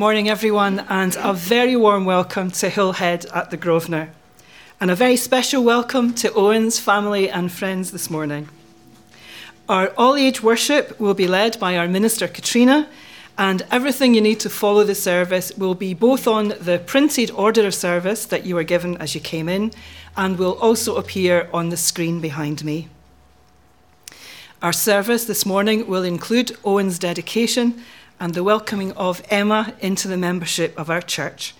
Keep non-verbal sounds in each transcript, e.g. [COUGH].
Morning, everyone, and a very warm welcome to Hillhead at the Grosvenor. And a very special welcome to Owen's family and friends this morning. Our all age worship will be led by our minister, Katrina, and everything you need to follow the service will be both on the printed order of service that you were given as you came in and will also appear on the screen behind me. Our service this morning will include Owen's dedication and the welcoming of Emma into the membership of our church.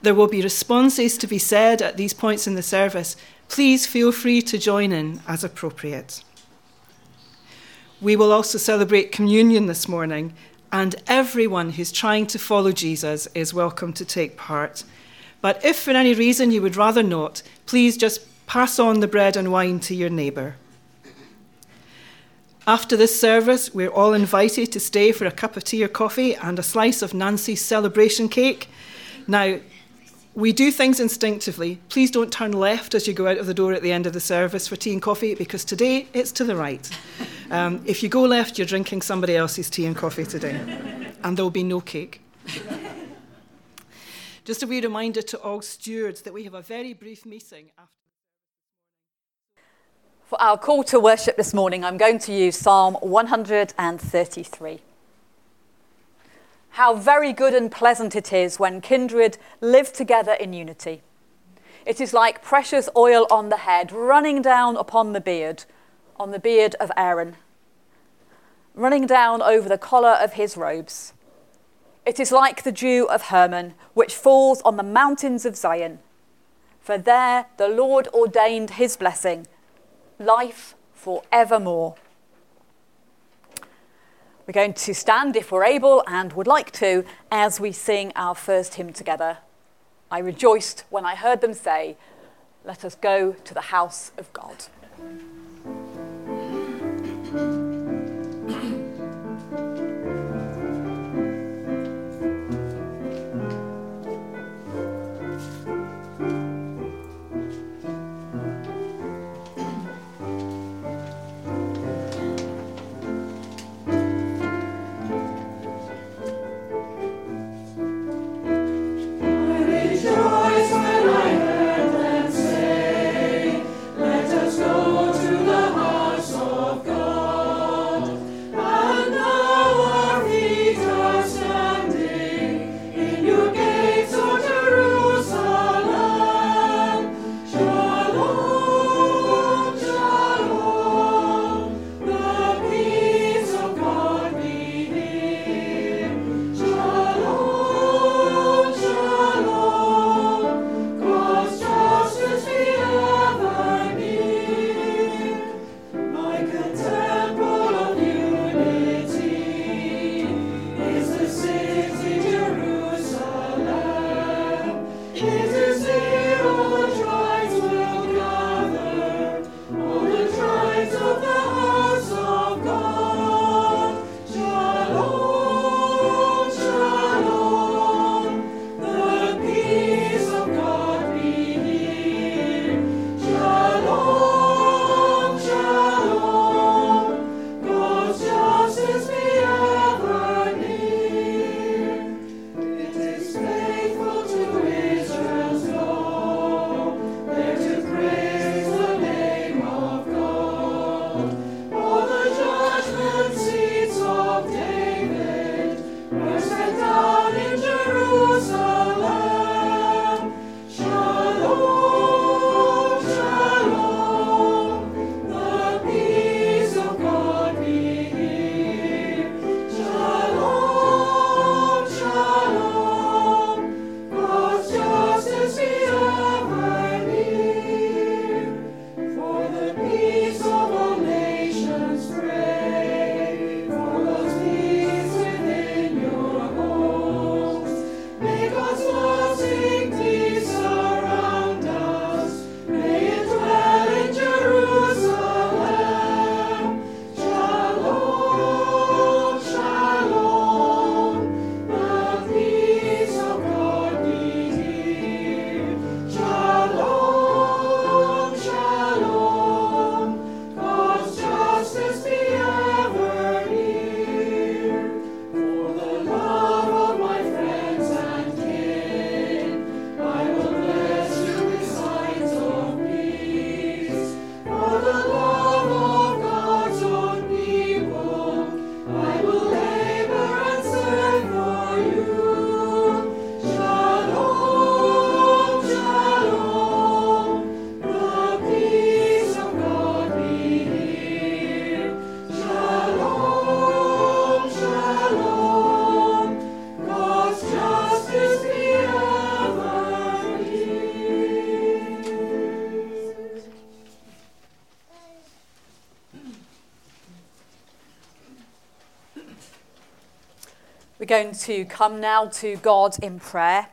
There will be responses to be said at these points in the service. Please feel free to join in as appropriate. We will also celebrate communion this morning, and everyone who's trying to follow Jesus is welcome to take part. But if for any reason you would rather not, please just pass on the bread and wine to your neighbour. After this service, we're all invited to stay for a cup of tea or coffee and a slice of Nancy's celebration cake. Now, we do things instinctively. Please don't turn left as you go out of the door at the end of the service for tea and coffee because today it's to the right. Um, if you go left, you're drinking somebody else's tea and coffee today, and there'll be no cake. [LAUGHS] Just a wee reminder to all stewards that we have a very brief meeting after. For our call to worship this morning, I'm going to use Psalm 133. How very good and pleasant it is when kindred live together in unity. It is like precious oil on the head, running down upon the beard, on the beard of Aaron, running down over the collar of his robes. It is like the dew of Hermon, which falls on the mountains of Zion. For there the Lord ordained his blessing life forevermore. We're going to stand if we're able and would like to as we sing our first hymn together. I rejoiced when I heard them say, Let us go to the house of God. Going to come now to God in prayer.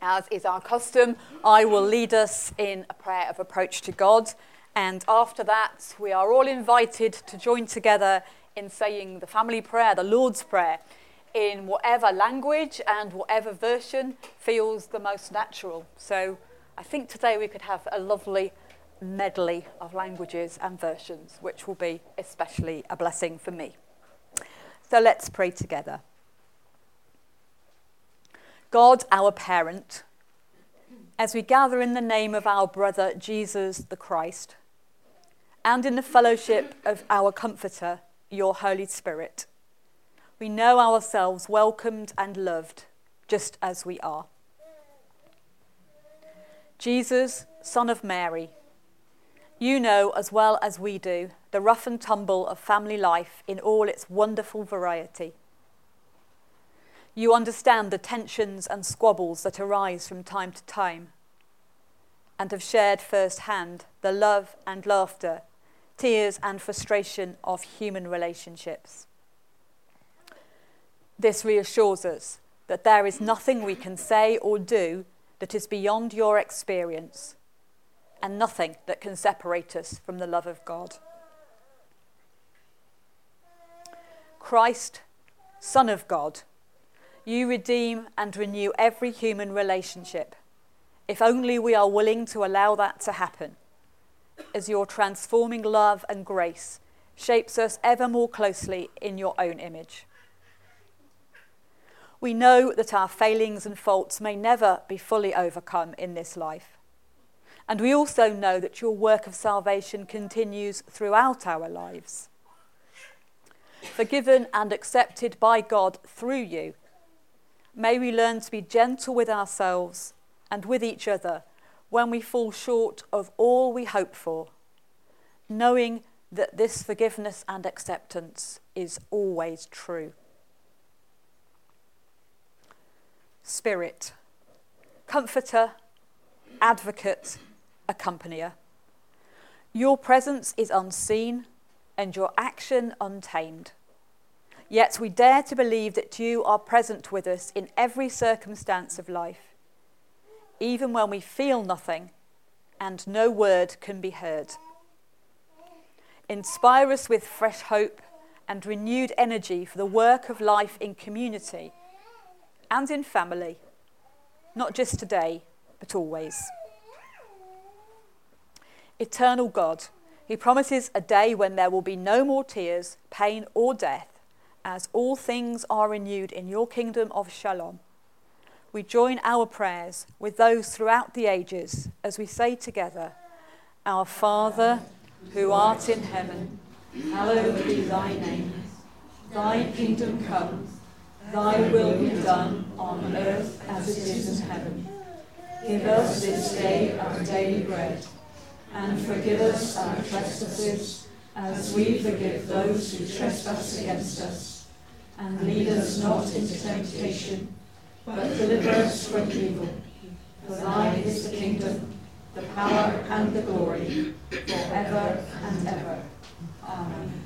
As is our custom, I will lead us in a prayer of approach to God. And after that, we are all invited to join together in saying the family prayer, the Lord's Prayer, in whatever language and whatever version feels the most natural. So I think today we could have a lovely medley of languages and versions, which will be especially a blessing for me. So let's pray together. God, our parent, as we gather in the name of our brother Jesus the Christ, and in the fellowship of our Comforter, your Holy Spirit, we know ourselves welcomed and loved just as we are. Jesus, Son of Mary, you know as well as we do the rough and tumble of family life in all its wonderful variety. You understand the tensions and squabbles that arise from time to time, and have shared firsthand the love and laughter, tears and frustration of human relationships. This reassures us that there is nothing we can say or do that is beyond your experience, and nothing that can separate us from the love of God. Christ, Son of God, you redeem and renew every human relationship, if only we are willing to allow that to happen, as your transforming love and grace shapes us ever more closely in your own image. We know that our failings and faults may never be fully overcome in this life. And we also know that your work of salvation continues throughout our lives. Forgiven and accepted by God through you, May we learn to be gentle with ourselves and with each other when we fall short of all we hope for, knowing that this forgiveness and acceptance is always true. Spirit, comforter, advocate, accompanier. Your presence is unseen and your action untamed. Yet we dare to believe that you are present with us in every circumstance of life, even when we feel nothing and no word can be heard. Inspire us with fresh hope and renewed energy for the work of life in community and in family, not just today, but always. Eternal God, who promises a day when there will be no more tears, pain, or death as all things are renewed in your kingdom of shalom. We join our prayers with those throughout the ages as we say together, Our Father, who art in heaven, hallowed be thy name. Thy kingdom come, thy will be done on earth as it is in heaven. Give us this day our daily bread, and forgive us our trespasses as we forgive those who trespass against us and lead us not into temptation, but deliver us from evil. For thine is the kingdom, the power, and the glory, forever and ever. Amen.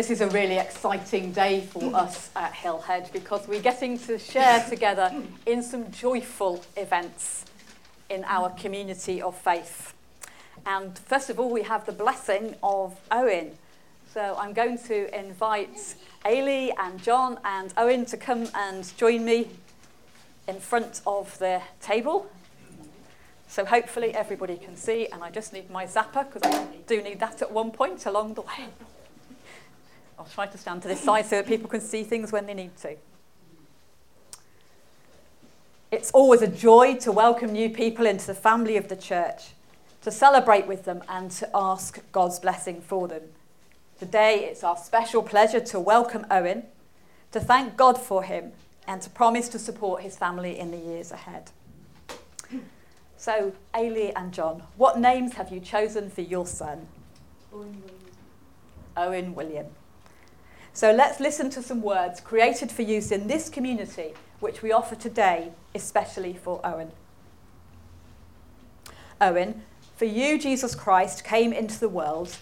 This is a really exciting day for us at Hillhead because we're getting to share together in some joyful events in our community of faith. And first of all, we have the blessing of Owen. So I'm going to invite Ailey and John and Owen to come and join me in front of the table. So hopefully everybody can see, and I just need my zapper because I do need that at one point along the way. I'll try to stand to this side so that people can see things when they need to. It's always a joy to welcome new people into the family of the church, to celebrate with them and to ask God's blessing for them. Today, it's our special pleasure to welcome Owen, to thank God for him, and to promise to support his family in the years ahead. So, Ailey and John, what names have you chosen for your son? Owen William. Owen William. So let's listen to some words created for use in this community, which we offer today, especially for Owen. Owen, for you, Jesus Christ came into the world.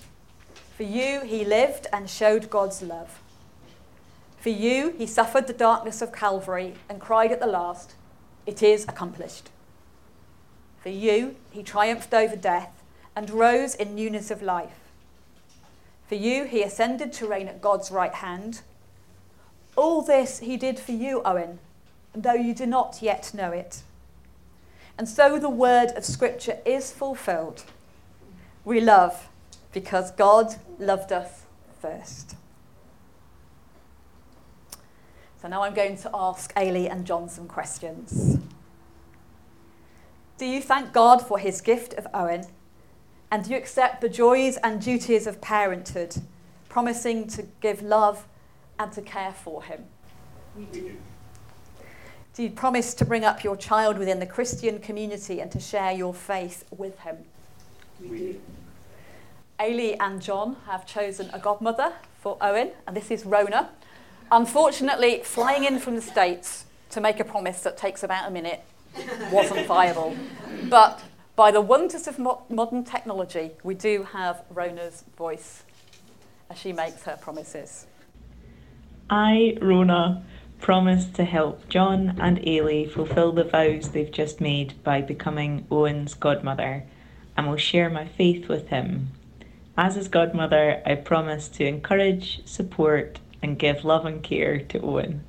For you, he lived and showed God's love. For you, he suffered the darkness of Calvary and cried at the last, It is accomplished. For you, he triumphed over death and rose in newness of life. For you, he ascended to reign at God's right hand. All this he did for you, Owen, though you do not yet know it. And so the word of Scripture is fulfilled. We love because God loved us first. So now I'm going to ask Ailey and John some questions. Do you thank God for his gift of Owen and you accept the joys and duties of parenthood, promising to give love and to care for him? We do. Do you promise to bring up your child within the Christian community and to share your faith with him? We do. Ailey and John have chosen a godmother for Owen, and this is Rona. Unfortunately, flying in from the States to make a promise that takes about a minute wasn't viable. But by the wonders of mo- modern technology, we do have Rona's voice as she makes her promises. I, Rona, promise to help John and Ailey fulfill the vows they've just made by becoming Owen's godmother and will share my faith with him. As his godmother, I promise to encourage, support, and give love and care to Owen.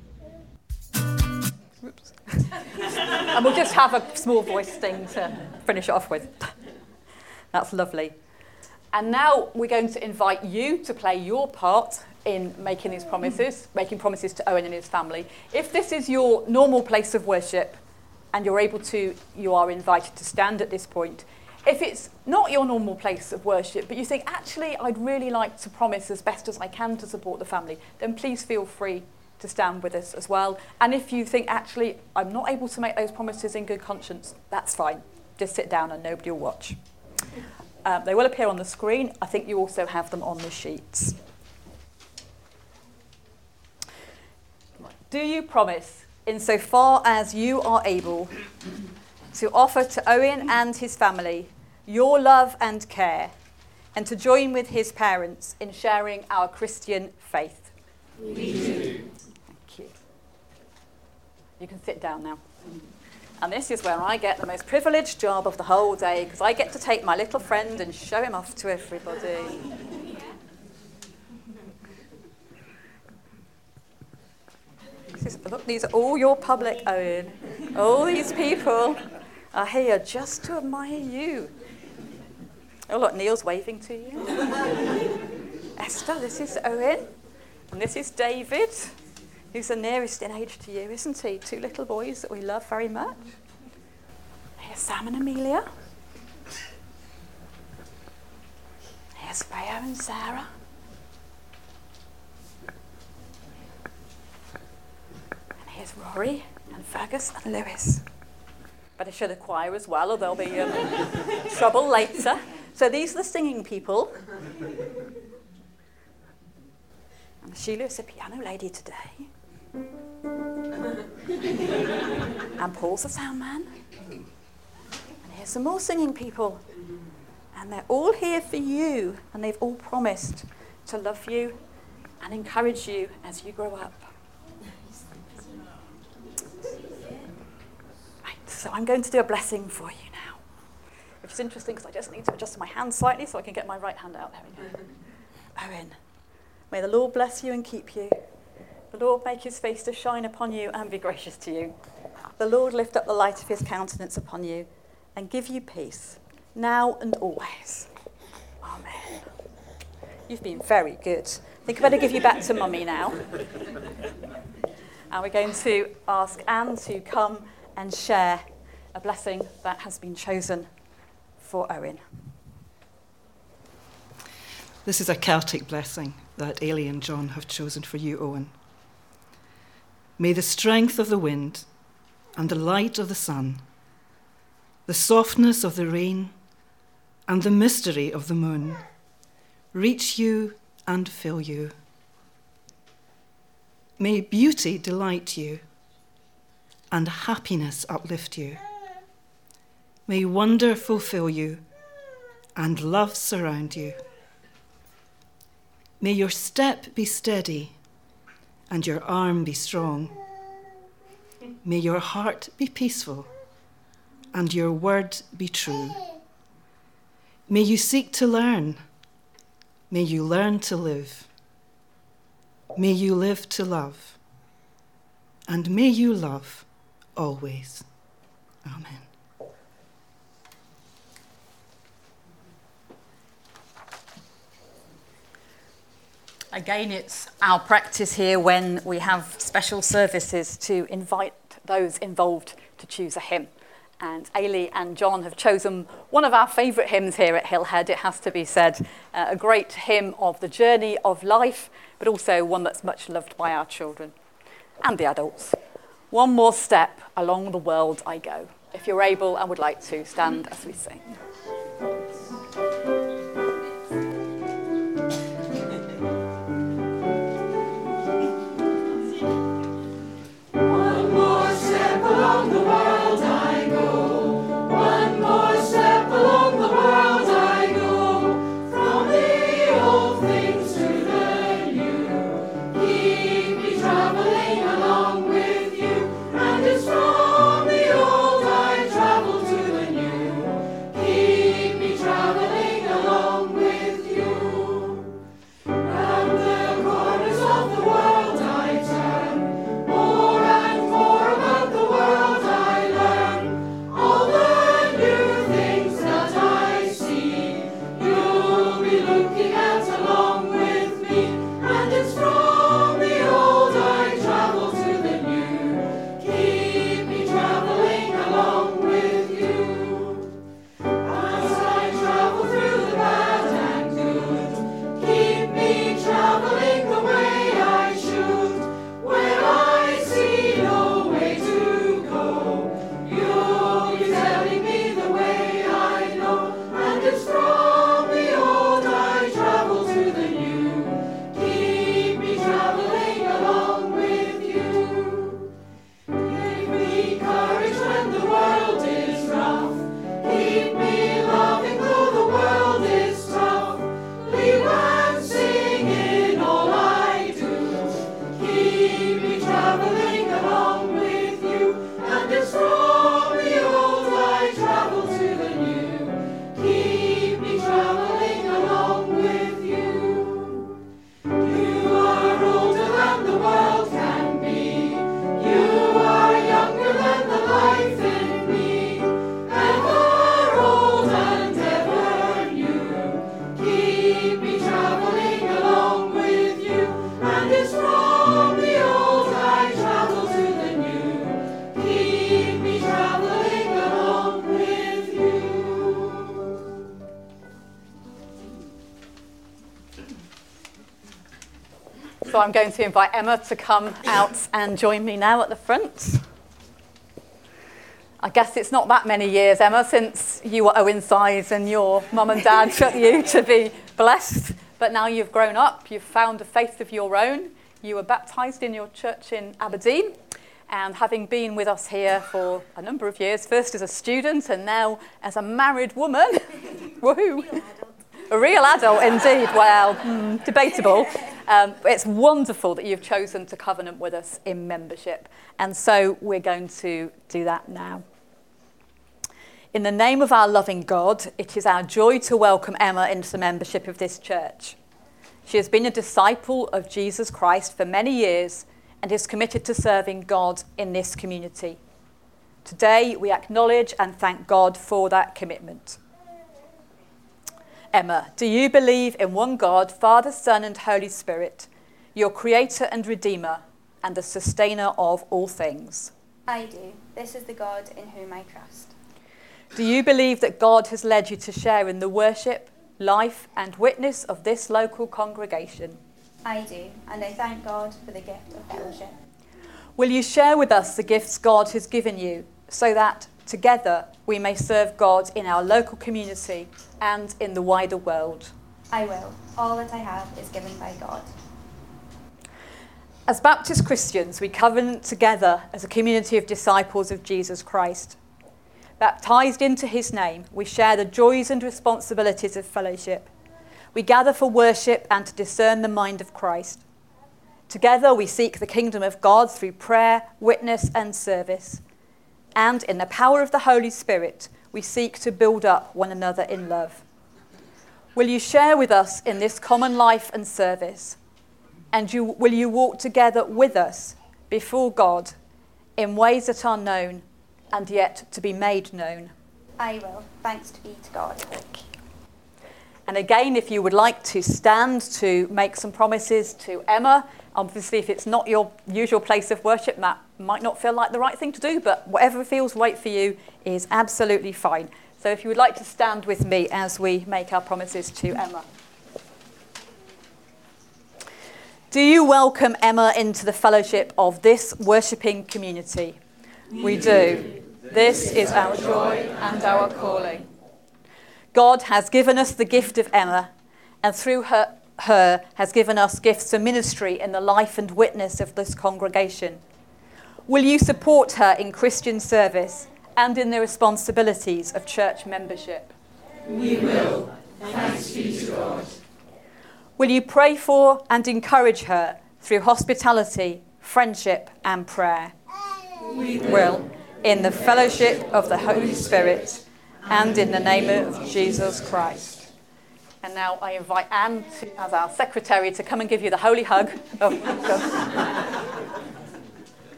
And we'll just have a small voice thing to finish it off with. That's lovely. And now we're going to invite you to play your part in making these promises, making promises to Owen and his family. If this is your normal place of worship and you're able to, you are invited to stand at this point. If it's not your normal place of worship, but you think, actually, I'd really like to promise as best as I can to support the family, then please feel free to stand with us as well. And if you think, actually, I'm not able to make those promises in good conscience, that's fine. Just sit down and nobody will watch. Um, they will appear on the screen. I think you also have them on the sheets. Do you promise, insofar as you are able, to offer to Owen and his family your love and care, and to join with his parents in sharing our Christian faith? We do. You can sit down now. And this is where I get the most privileged job of the whole day because I get to take my little friend and show him off to everybody. Is, look, these are all your public Owen. All these people are here just to admire you. Oh, look, Neil's waving to you. [LAUGHS] Esther, this is Owen. And this is David who's the nearest in age to you, isn't he? Two little boys that we love very much. Here's Sam and Amelia. Here's Freya and Sarah. And here's Rory and Fergus and Lewis. Better show the choir as well, or there'll be um, [LAUGHS] trouble later. So these are the singing people. And Sheila's a piano lady today [LAUGHS] and Paul's the sound man. And here's some more singing people. And they're all here for you, and they've all promised to love you and encourage you as you grow up. Right, so I'm going to do a blessing for you now, which is interesting because I just need to adjust my hand slightly so I can get my right hand out. There we go. Owen, may the Lord bless you and keep you. The Lord make his face to shine upon you and be gracious to you. The Lord lift up the light of his countenance upon you and give you peace, now and always. Amen. You've been very good. I think I better give you back to Mummy now. And we're going to ask Anne to come and share a blessing that has been chosen for Owen. This is a Celtic blessing that Ailey and John have chosen for you, Owen. May the strength of the wind and the light of the sun, the softness of the rain, and the mystery of the moon reach you and fill you. May beauty delight you and happiness uplift you. May wonder fulfill you and love surround you. May your step be steady and your arm be strong. May your heart be peaceful and your word be true. May you seek to learn. May you learn to live. May you live to love. And may you love always. Amen. Again, it's our practice here when we have special services to invite those involved to choose a hymn. And Ailey and John have chosen one of our favourite hymns here at Hillhead, it has to be said. Uh, a great hymn of the journey of life, but also one that's much loved by our children and the adults. One more step along the world I go. If you're able and would like to, stand as we sing. I'm going to invite Emma to come out and join me now at the front. I guess it's not that many years, Emma, since you were Owen size and your mum and dad [LAUGHS] took you to be blessed. But now you've grown up, you've found a faith of your own. You were baptised in your church in Aberdeen. And having been with us here for a number of years, first as a student and now as a married woman, [LAUGHS] woohoo, A real adult indeed. Well, hmm, debatable. Um, it's wonderful that you've chosen to covenant with us in membership. And so we're going to do that now. In the name of our loving God, it is our joy to welcome Emma into the membership of this church. She has been a disciple of Jesus Christ for many years and is committed to serving God in this community. Today, we acknowledge and thank God for that commitment. Emma, do you believe in one God, Father, Son, and Holy Spirit, your Creator and Redeemer, and the Sustainer of all things? I do. This is the God in whom I trust. Do you believe that God has led you to share in the worship, life, and witness of this local congregation? I do, and I thank God for the gift of fellowship. Will you share with us the gifts God has given you so that together we may serve God in our local community and in the wider world? I will. All that I have is given by God. As Baptist Christians, we covenant together as a community of disciples of Jesus Christ. Baptized into his name, we share the joys and responsibilities of fellowship. We gather for worship and to discern the mind of Christ. Together, we seek the kingdom of God through prayer, witness, and service. And in the power of the Holy Spirit, we seek to build up one another in love. Will you share with us in this common life and service? And you, will you walk together with us before God in ways that are known and yet to be made known? I will. Thanks to be to God. And again, if you would like to stand to make some promises to Emma, obviously, if it's not your usual place of worship, that might not feel like the right thing to do, but whatever feels right for you is absolutely fine. So if you would like to stand with me as we make our promises to Emma. Do you welcome Emma into the fellowship of this worshipping community? We do. This is our joy and our calling. God has given us the gift of Emma, and through her, her has given us gifts of ministry in the life and witness of this congregation. Will you support her in Christian service and in the responsibilities of church membership? We will. Thanks be to God. Will you pray for and encourage her through hospitality, friendship, and prayer? We will. In the fellowship of the Holy Spirit and in the name of Jesus Christ. And now I invite Anne to, as our secretary to come and give you the holy hug. Oh,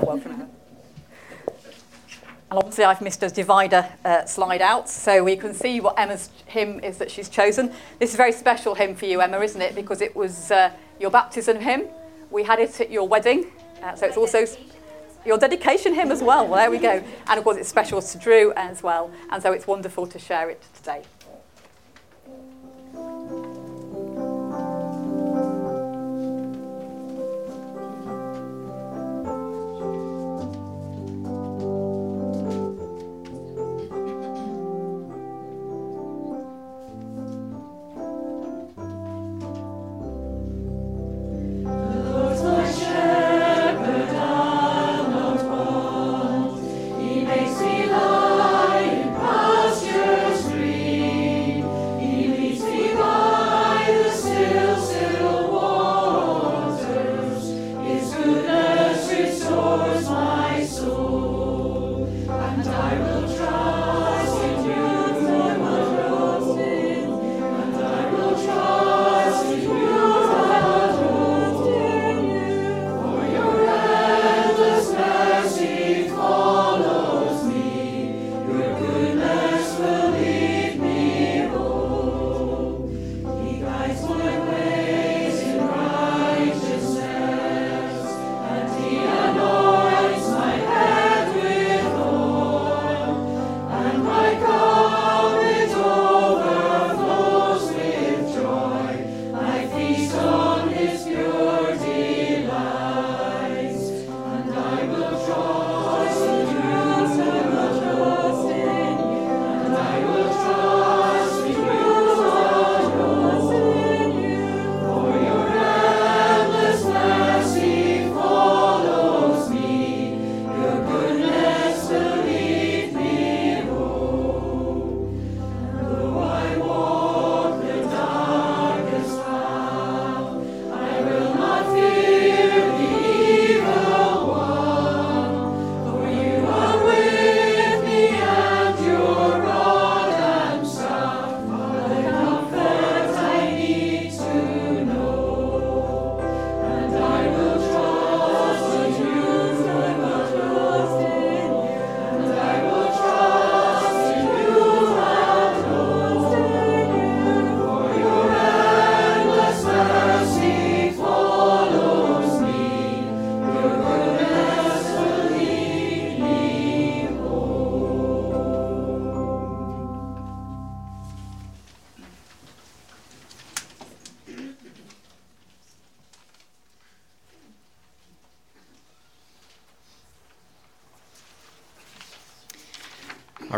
Welcome. And obviously, I've missed a divider uh, slide out, so we can see what Emma's hymn is that she's chosen. This is a very special hymn for you, Emma, isn't it? Because it was uh, your baptism hymn. We had it at your wedding, uh, so it's also your dedication him as well. well. There we go. And of course, it's special to Drew as well. And so it's wonderful to share it today.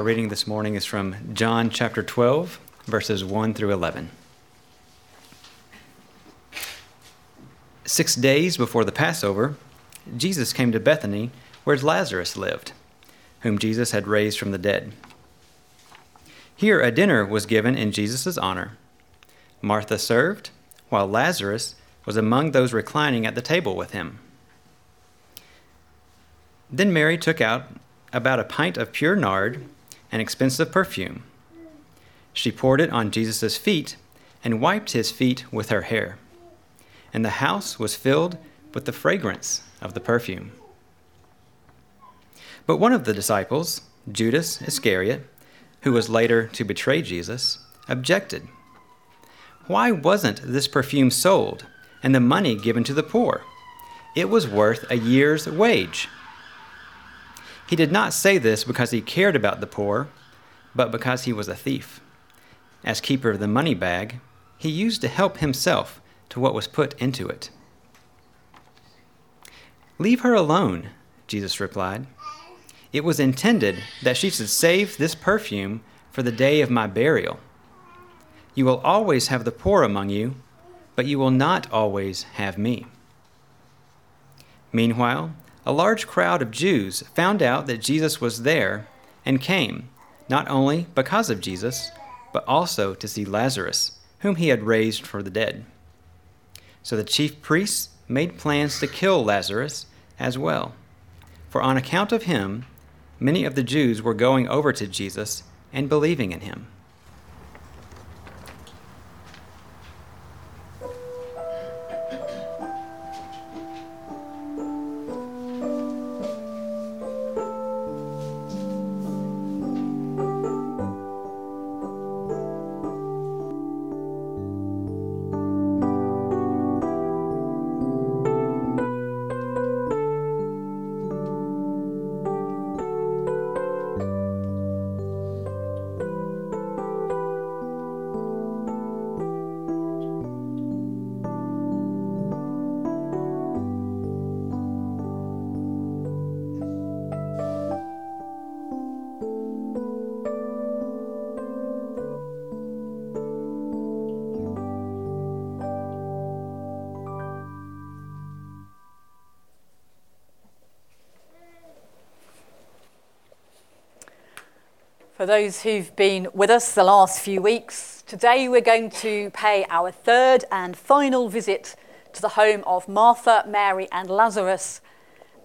Reading this morning is from John chapter 12, verses 1 through 11. Six days before the Passover, Jesus came to Bethany, where Lazarus lived, whom Jesus had raised from the dead. Here a dinner was given in Jesus' honor. Martha served, while Lazarus was among those reclining at the table with him. Then Mary took out about a pint of pure nard an expensive perfume. She poured it on Jesus' feet and wiped his feet with her hair. And the house was filled with the fragrance of the perfume. But one of the disciples, Judas Iscariot, who was later to betray Jesus, objected. Why wasn't this perfume sold and the money given to the poor? It was worth a year's wage. He did not say this because he cared about the poor, but because he was a thief. As keeper of the money bag, he used to help himself to what was put into it. Leave her alone, Jesus replied. It was intended that she should save this perfume for the day of my burial. You will always have the poor among you, but you will not always have me. Meanwhile, a large crowd of Jews found out that Jesus was there and came, not only because of Jesus, but also to see Lazarus, whom he had raised from the dead. So the chief priests made plans to kill Lazarus as well. For on account of him, many of the Jews were going over to Jesus and believing in him. For those who've been with us the last few weeks, today we're going to pay our third and final visit to the home of Martha, Mary, and Lazarus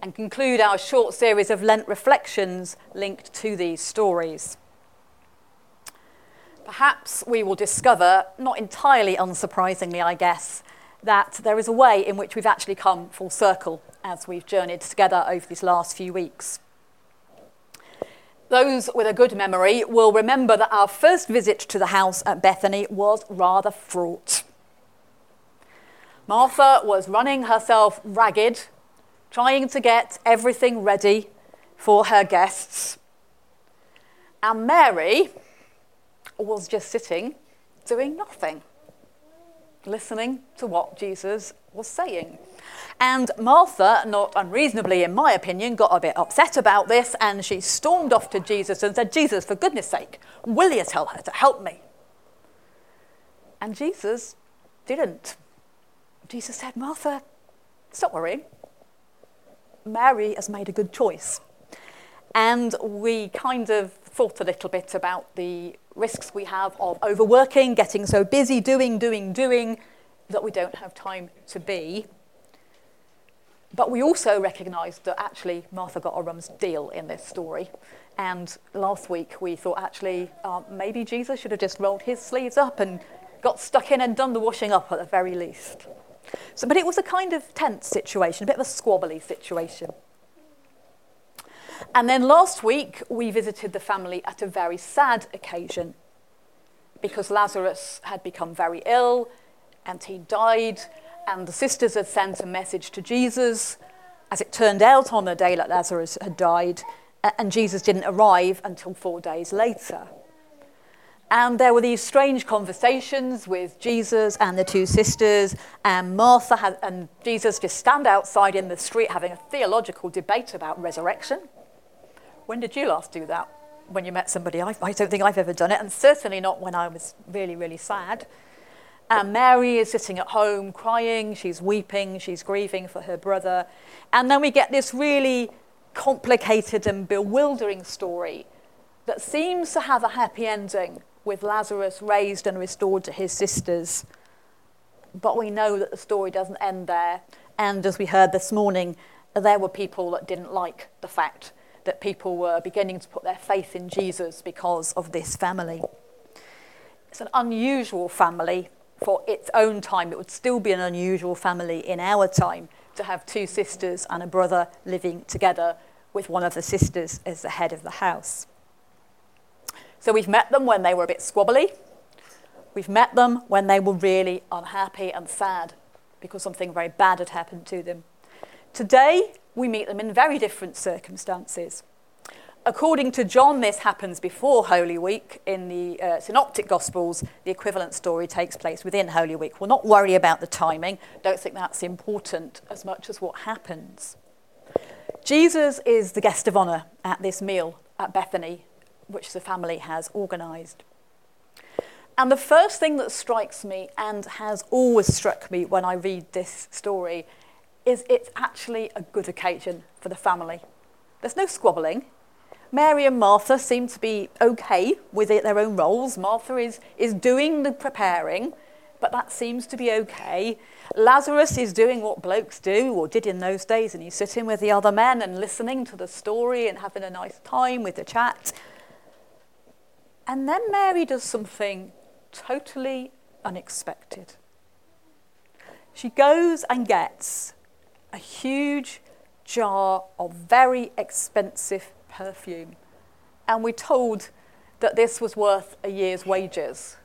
and conclude our short series of Lent reflections linked to these stories. Perhaps we will discover, not entirely unsurprisingly, I guess, that there is a way in which we've actually come full circle as we've journeyed together over these last few weeks. Those with a good memory will remember that our first visit to the house at Bethany was rather fraught. Martha was running herself ragged, trying to get everything ready for her guests. And Mary was just sitting, doing nothing, listening to what Jesus was saying. And Martha, not unreasonably in my opinion, got a bit upset about this and she stormed off to Jesus and said, Jesus, for goodness sake, will you tell her to help me? And Jesus didn't. Jesus said, Martha, stop worrying. Mary has made a good choice. And we kind of thought a little bit about the risks we have of overworking, getting so busy, doing, doing, doing, that we don't have time to be but we also recognised that actually Martha got a rum's deal in this story. And last week we thought actually uh, maybe Jesus should have just rolled his sleeves up and got stuck in and done the washing up at the very least. So, but it was a kind of tense situation, a bit of a squabbly situation. And then last week we visited the family at a very sad occasion because Lazarus had become very ill and he died and the sisters had sent a message to Jesus. As it turned out, on the day that Lazarus had died, and Jesus didn't arrive until four days later. And there were these strange conversations with Jesus and the two sisters, and Martha had, and Jesus just stand outside in the street having a theological debate about resurrection. When did you last do that? when you met somebody. I, I don't think I've ever done it, and certainly not when I was really, really sad. And Mary is sitting at home crying, she's weeping, she's grieving for her brother. And then we get this really complicated and bewildering story that seems to have a happy ending with Lazarus raised and restored to his sisters. But we know that the story doesn't end there. And as we heard this morning, there were people that didn't like the fact that people were beginning to put their faith in Jesus because of this family. It's an unusual family for its own time. It would still be an unusual family in our time to have two sisters and a brother living together with one of the sisters as the head of the house. So we've met them when they were a bit squabbly. We've met them when they were really unhappy and sad because something very bad had happened to them. Today, we meet them in very different circumstances. According to John, this happens before Holy Week. In the uh, Synoptic Gospels, the equivalent story takes place within Holy Week. We'll not worry about the timing, don't think that's important as much as what happens. Jesus is the guest of honour at this meal at Bethany, which the family has organised. And the first thing that strikes me and has always struck me when I read this story is it's actually a good occasion for the family. There's no squabbling. Mary and Martha seem to be okay with it, their own roles. Martha is, is doing the preparing, but that seems to be okay. Lazarus is doing what blokes do or did in those days, and he's sitting with the other men and listening to the story and having a nice time with the chat. And then Mary does something totally unexpected. She goes and gets a huge jar of very expensive perfume. And we're told that this was worth a year's wages.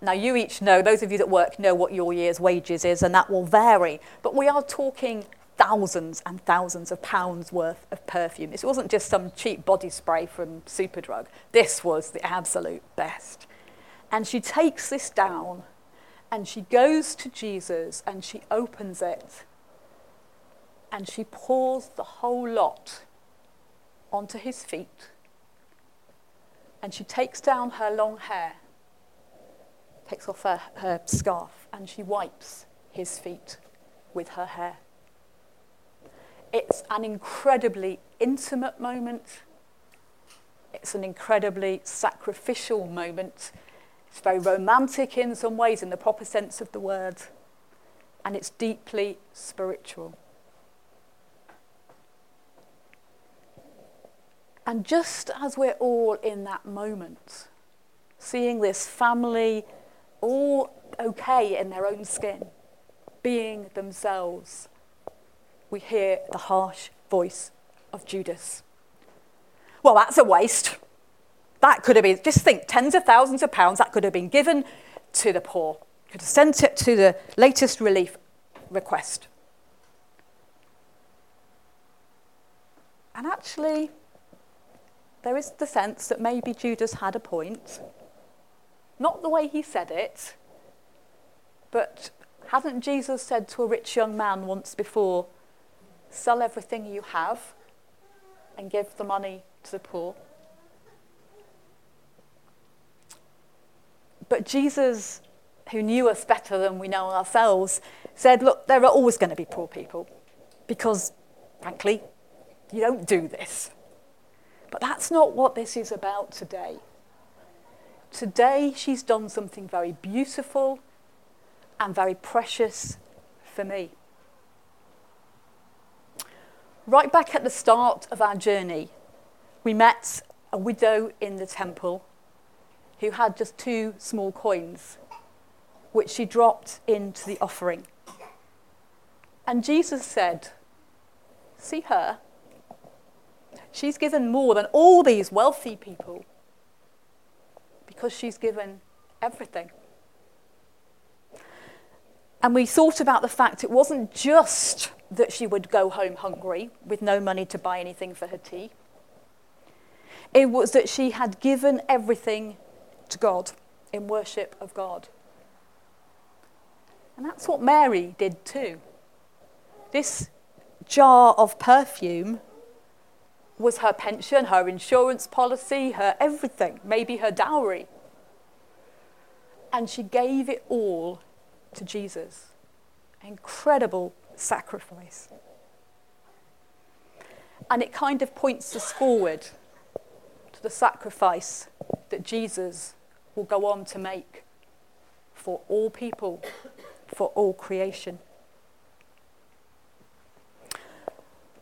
Now, you each know, those of you that work know what your year's wages is, and that will vary. But we are talking thousands and thousands of pounds worth of perfume. This wasn't just some cheap body spray from Superdrug. This was the absolute best. And she takes this down and she goes to Jesus and she opens it and she pours the whole lot onto his feet. And she takes down her long hair, takes off her, her scarf, and she wipes his feet with her hair. It's an incredibly intimate moment. It's an incredibly sacrificial moment. It's very romantic in some ways, in the proper sense of the word. And it's deeply spiritual. And just as we're all in that moment, seeing this family all okay in their own skin, being themselves, we hear the harsh voice of Judas. Well, that's a waste. That could have been, just think, tens of thousands of pounds that could have been given to the poor. Could have sent it to the latest relief request. And actually, there is the sense that maybe Judas had a point. Not the way he said it, but hasn't Jesus said to a rich young man once before, sell everything you have and give the money to the poor? But Jesus, who knew us better than we know ourselves, said, Look, there are always going to be poor people because, frankly, you don't do this. But that's not what this is about today. Today, she's done something very beautiful and very precious for me. Right back at the start of our journey, we met a widow in the temple who had just two small coins, which she dropped into the offering. And Jesus said, See her? She's given more than all these wealthy people because she's given everything. And we thought about the fact it wasn't just that she would go home hungry with no money to buy anything for her tea. It was that she had given everything to God in worship of God. And that's what Mary did too. This jar of perfume was her pension, her insurance policy, her everything, maybe her dowry. And she gave it all to Jesus. Incredible sacrifice. And it kind of points us forward to the sacrifice that Jesus will go on to make for all people, for all creation.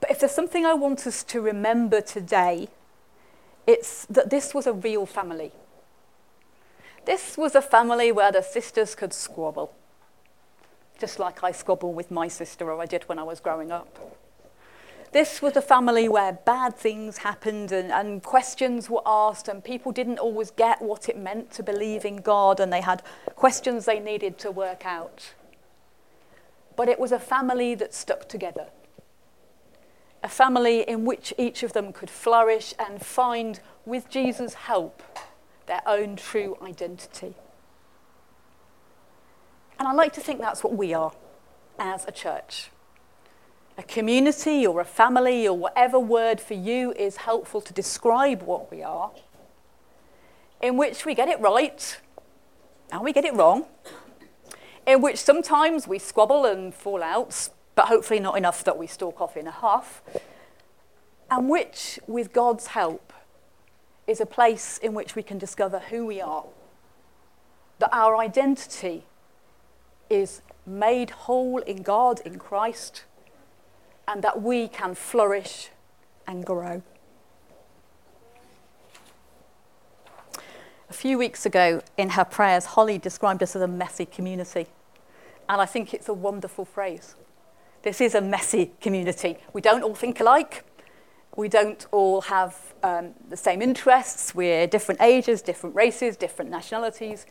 But if there's something I want us to remember today, it's that this was a real family. This was a family where the sisters could squabble, just like I squabble with my sister or I did when I was growing up. This was a family where bad things happened and, and questions were asked, and people didn't always get what it meant to believe in God, and they had questions they needed to work out. But it was a family that stuck together a family in which each of them could flourish and find, with Jesus' help, their own true identity. And I like to think that's what we are as a church. A community or a family or whatever word for you is helpful to describe what we are, in which we get it right and we get it wrong, in which sometimes we squabble and fall out, but hopefully not enough that we stalk off in a huff, and which, with God's help, is a place in which we can discover who we are, that our identity is made whole in God, in Christ, and that we can flourish and grow. A few weeks ago, in her prayers, Holly described us as a messy community. And I think it's a wonderful phrase. This is a messy community. We don't all think alike. We don't all have um, the same interests. We're different ages, different races, different nationalities.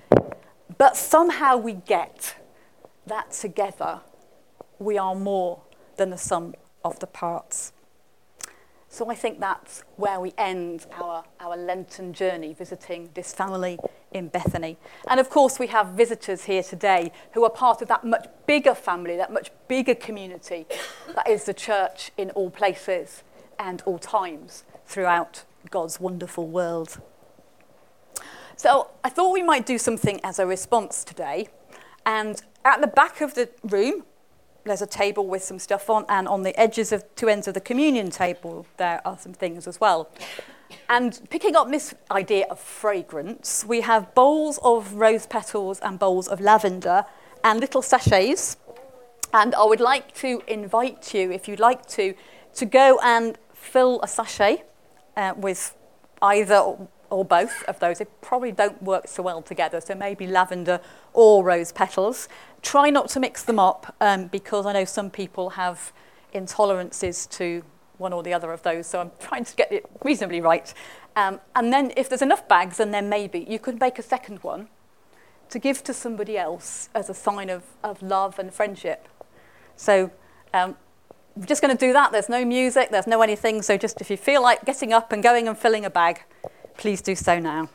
But somehow we get that together we are more than the sum of the parts. So I think that's where we end our, our Lenten journey, visiting this family in Bethany. And of course, we have visitors here today who are part of that much bigger family, that much bigger community that is the church in all places and all times throughout God's wonderful world. So I thought we might do something as a response today. And at the back of the room, there's a table with some stuff on, and on the edges of two ends of the communion table, there are some things as well. And picking up this idea of fragrance, we have bowls of rose petals and bowls of lavender and little sachets. And I would like to invite you, if you'd like to, to go and fill a sachet uh, with either or, or both of those. They probably don't work so well together, so maybe lavender or rose petals. Try not to mix them up um, because I know some people have intolerances to one or the other of those, so I'm [LAUGHS] trying to get it reasonably right. Um, and then if there's enough bags, and there maybe you could make a second one to give to somebody else as a sign of, of love and friendship. So um, we're just going to do that. There's no music, there's no anything. So just if you feel like getting up and going and filling a bag, please do so now.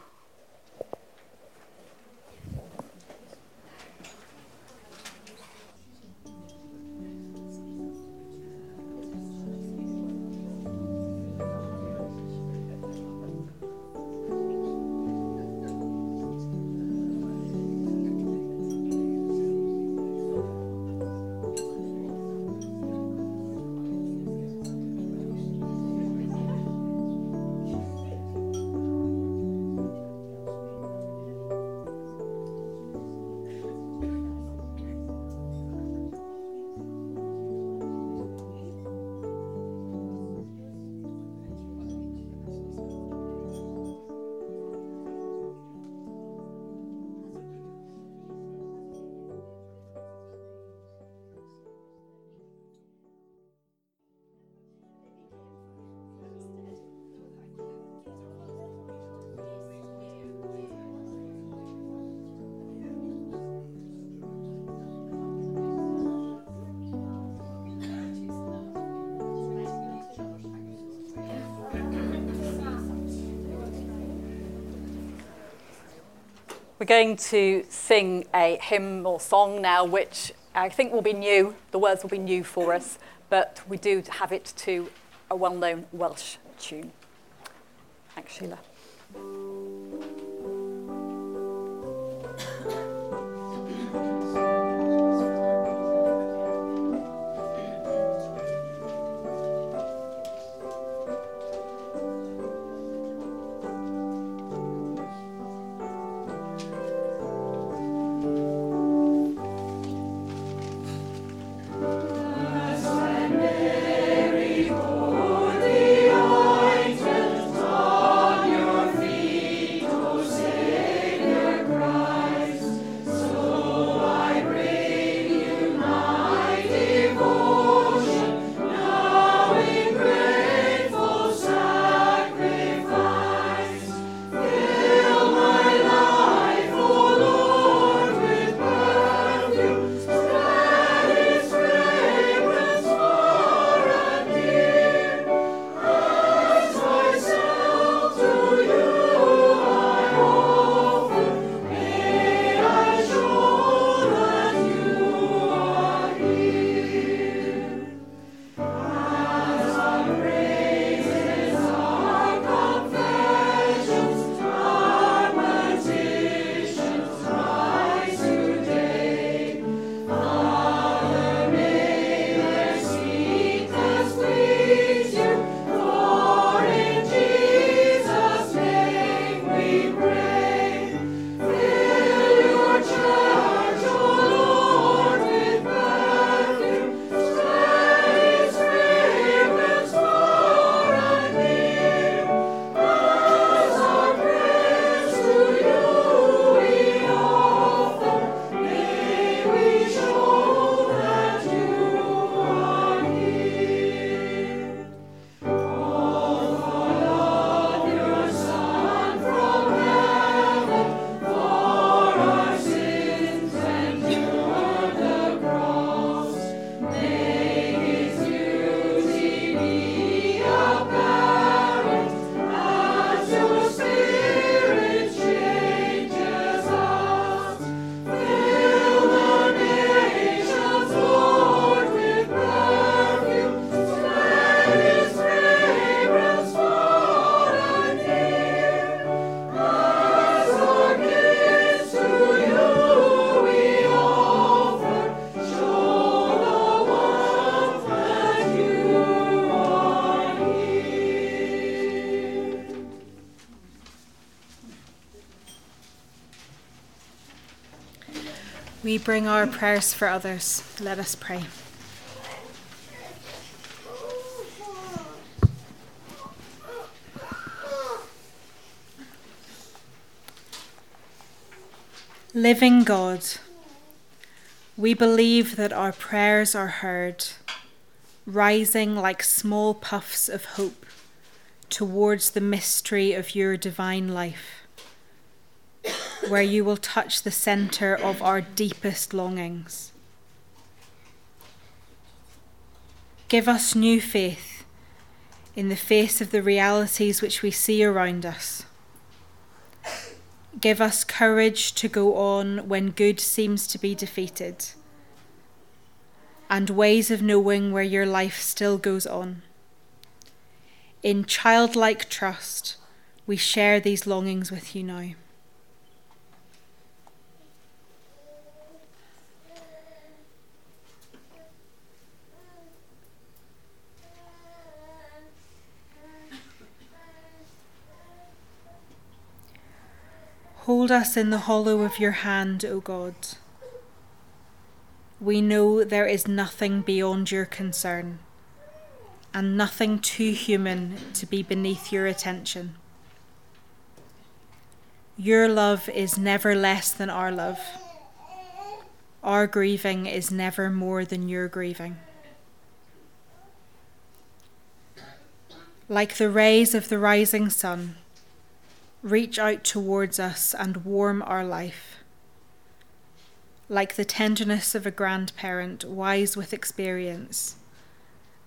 going to sing a hymn or song now, which I think will be new. The words will be new for us, but we do have it to a well known Welsh tune. Thanks, Sheila. We bring our prayers for others. Let us pray. Living God, we believe that our prayers are heard, rising like small puffs of hope towards the mystery of your divine life where you will touch the centre of our deepest longings. Give us new faith in the face of the realities which we see around us. Give us courage to go on when good seems to be defeated, and ways of knowing where your life still goes on. In childlike trust, we share these longings with you now. Hold us in the hollow of your hand, O God. We know there is nothing beyond your concern, and nothing too human to be beneath your attention. Your love is never less than our love. Our grieving is never more than your grieving. Like the rays of the rising sun, reach out towards us and warm our life. Like the tenderness of a grandparent, wise with experience,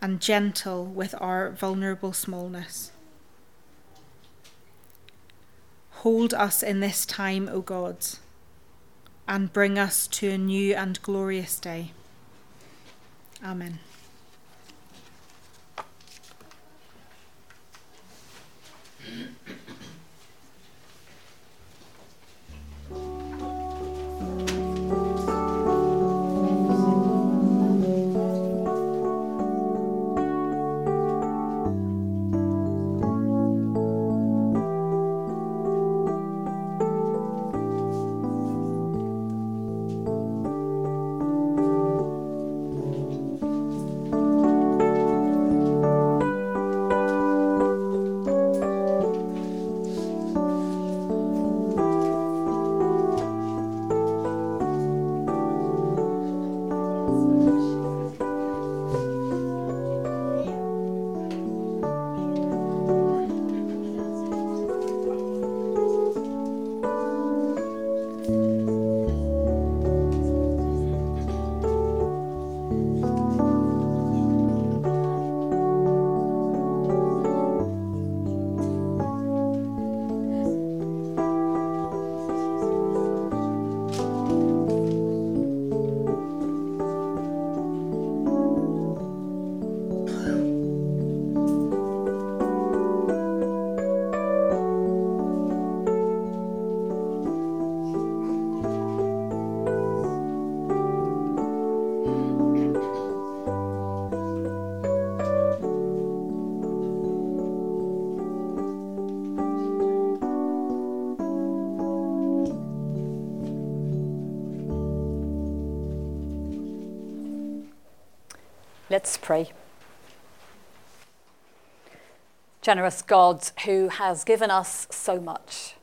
and gentle with our vulnerable smallness. Hold us in this time, O God, and bring us to a new and glorious day. Amen. Let's pray. Generous God, who has given us so much,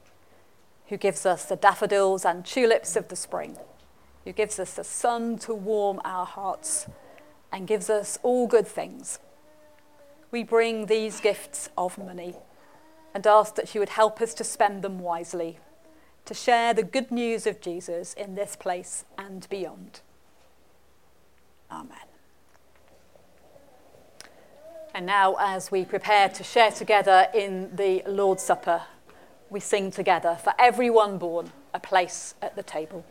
who gives us the daffodils and tulips of the spring, who gives us the sun to warm our hearts, and gives us all good things. We bring these gifts of money and ask that you would help us to spend them wisely, to share the good news of Jesus in this place and beyond. Amen. And now, as we prepare to share together in the Lord's Supper, we sing together for everyone born a place at the table.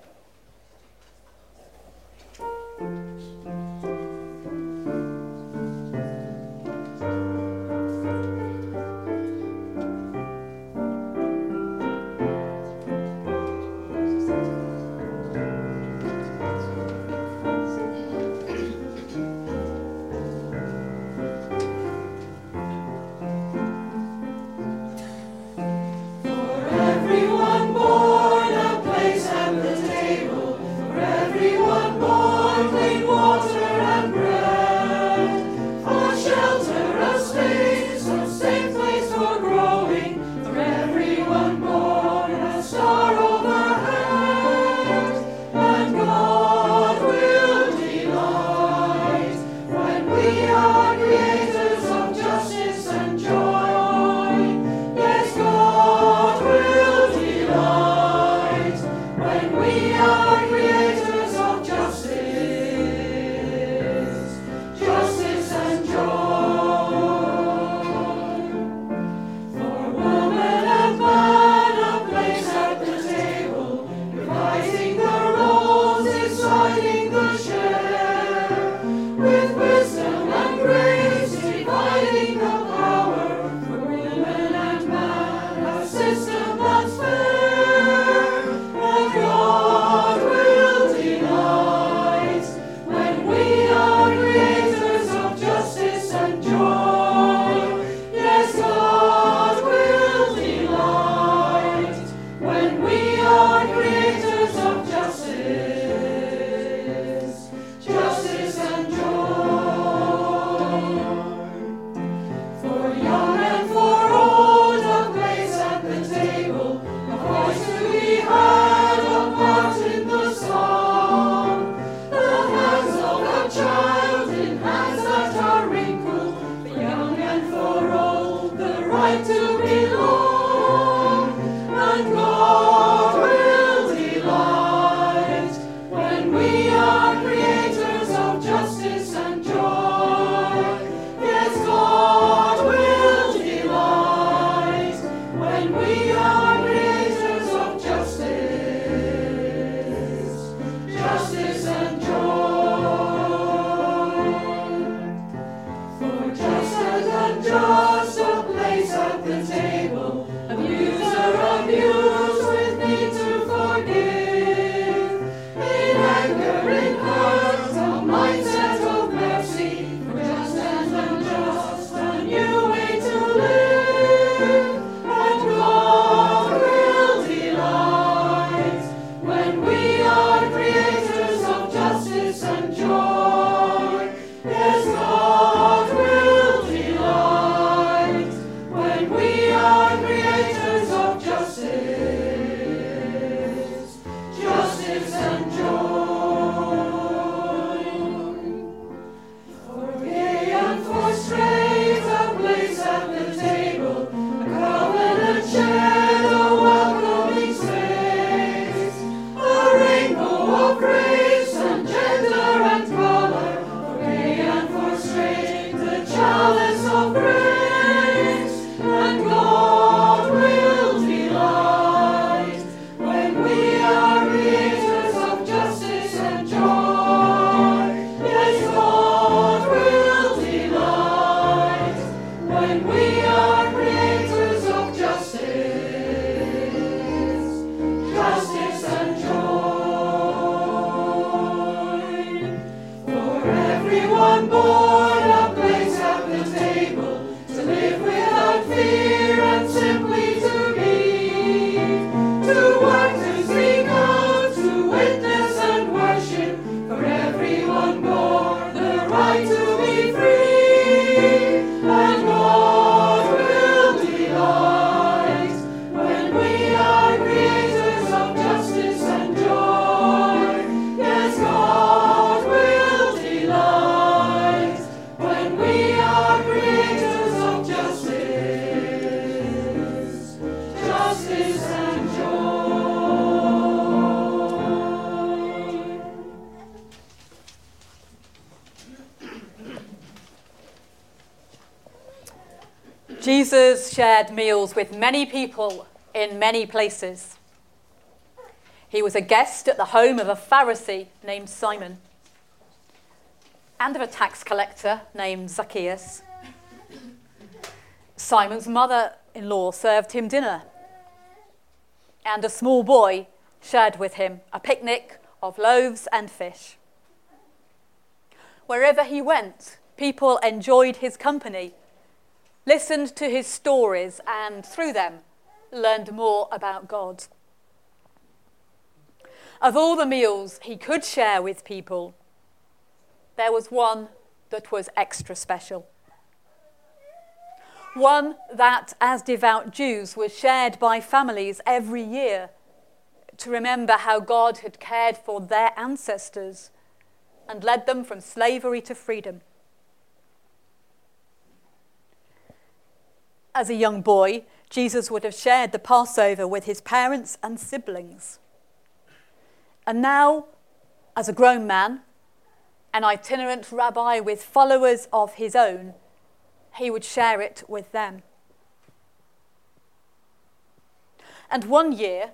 Maria. Shared meals with many people in many places. He was a guest at the home of a Pharisee named Simon and of a tax collector named Zacchaeus. Simon's mother in law served him dinner, and a small boy shared with him a picnic of loaves and fish. Wherever he went, people enjoyed his company listened to his stories, and through them, learned more about God. Of all the meals he could share with people, there was one that was extra special. One that, as devout Jews, was shared by families every year to remember how God had cared for their ancestors and led them from slavery to freedom. As a young boy, Jesus would have shared the Passover with his parents and siblings. And now, as a grown man, an itinerant rabbi with followers of his own, he would share it with them. And one year,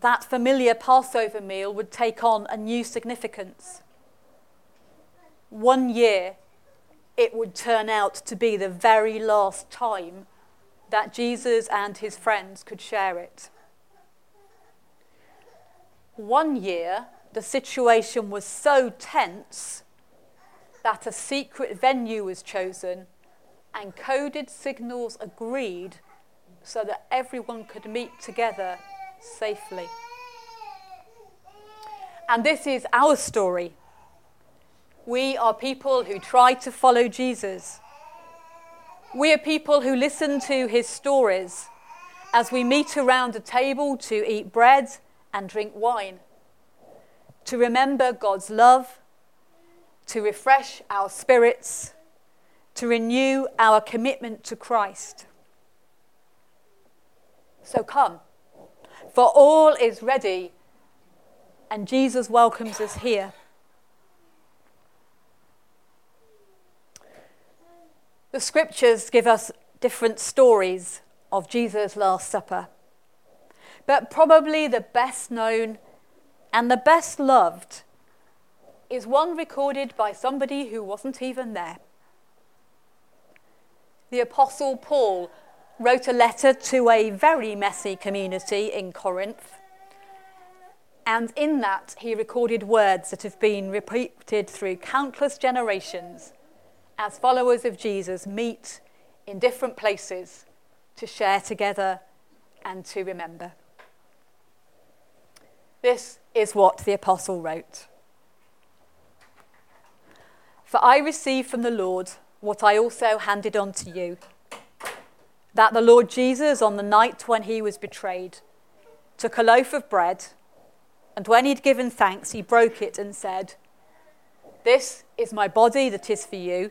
that familiar Passover meal would take on a new significance. One year, it would turn out to be the very last time that Jesus and his friends could share it. One year, the situation was so tense that a secret venue was chosen and coded signals agreed so that everyone could meet together safely. And this is our story. We are people who try to follow Jesus. We are people who listen to his stories as we meet around a table to eat bread and drink wine, to remember God's love, to refresh our spirits, to renew our commitment to Christ. So come, for all is ready, and Jesus welcomes us here. The scriptures give us different stories of Jesus' Last Supper, but probably the best known and the best loved is one recorded by somebody who wasn't even there. The Apostle Paul wrote a letter to a very messy community in Corinth. And in that, he recorded words that have been repeated through countless generations as followers of Jesus meet in different places to share together and to remember. This is what the apostle wrote. For I received from the Lord what I also handed on to you that the Lord Jesus, on the night when he was betrayed, took a loaf of bread, and when he'd given thanks, he broke it and said, This is my body that is for you.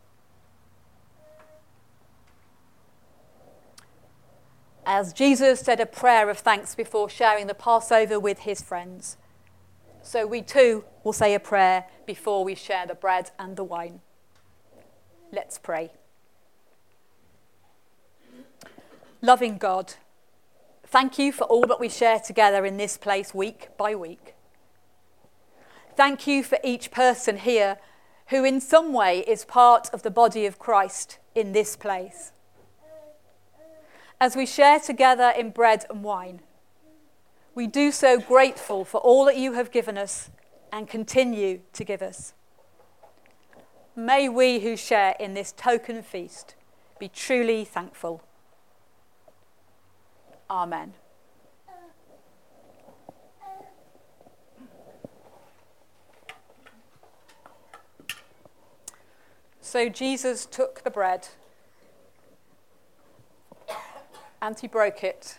As Jesus said a prayer of thanks before sharing the Passover with his friends, so we too will say a prayer before we share the bread and the wine. Let's pray. Loving God, Thank you for all that we share together in this place week by week. Thank you for each person here who, in some way, is part of the body of Christ in this place. As we share together in bread and wine, we do so grateful for all that you have given us and continue to give us. May we who share in this token feast be truly thankful. Amen. So Jesus took the bread and he broke it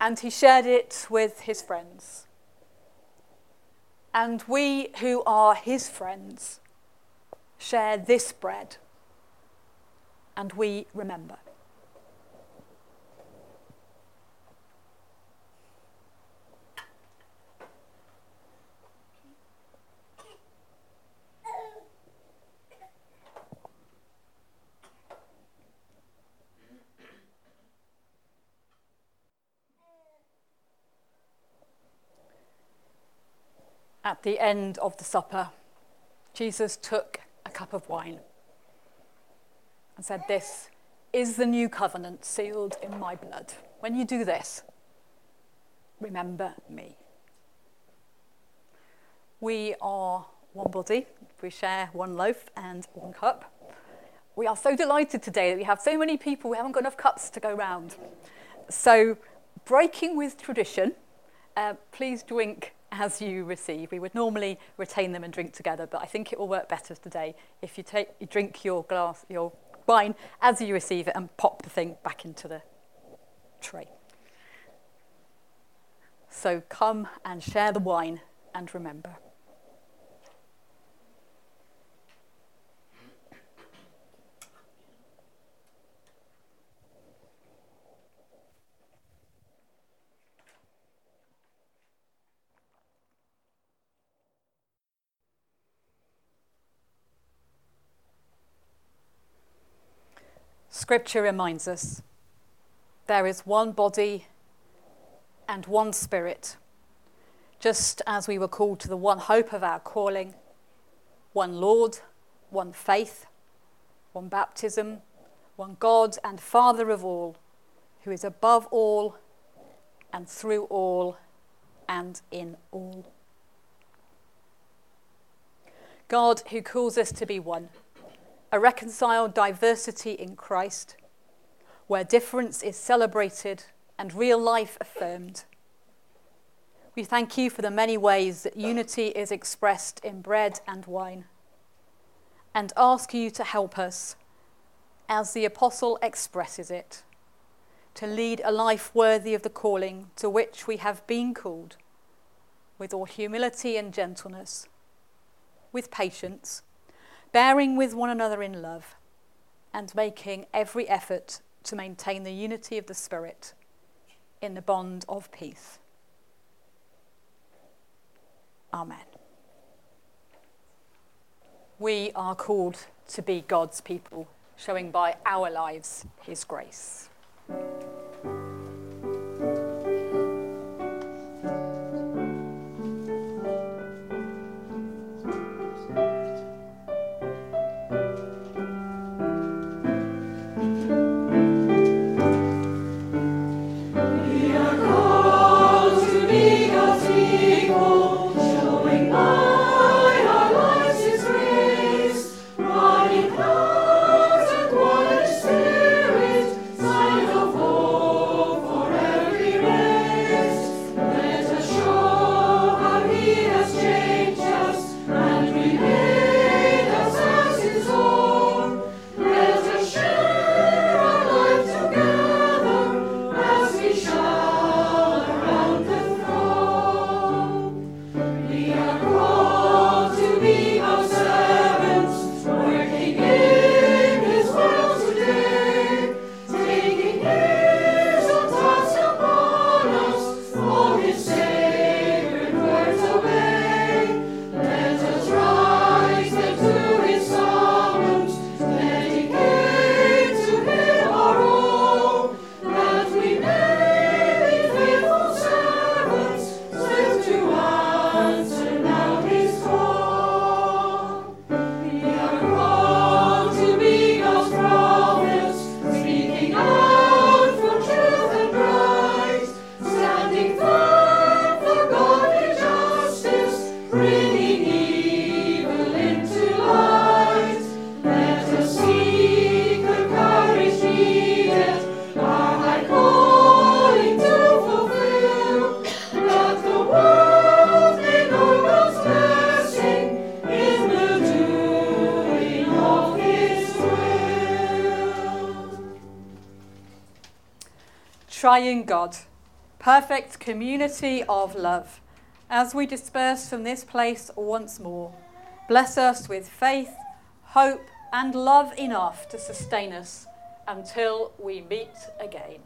and he shared it with his friends. And we who are his friends share this bread and we remember. At the end of the supper, Jesus took a cup of wine and said, This is the new covenant sealed in my blood. When you do this, remember me. We are one body, we share one loaf and one cup. We are so delighted today that we have so many people, we haven't got enough cups to go round. So, breaking with tradition, uh, please drink as you receive. We would normally retain them and drink together, but I think it will work better today if you, take, you drink your glass, your wine as you receive it and pop the thing back into the tray. So come and share the wine and remember. Scripture reminds us there is one body and one spirit, just as we were called to the one hope of our calling, one Lord, one faith, one baptism, one God and Father of all, who is above all and through all and in all. God who calls us to be one a reconciled diversity in Christ, where difference is celebrated and real life affirmed. We thank you for the many ways that unity is expressed in bread and wine, and ask you to help us, as the Apostle expresses it, to lead a life worthy of the calling to which we have been called, with all humility and gentleness, with patience bearing with one another in love, and making every effort to maintain the unity of the Spirit in the bond of peace. Amen. We are called to be God's people, showing by our lives His grace. Triune God, perfect community of love, as we disperse from this place once more, bless us with faith, hope, and love enough to sustain us until we meet again.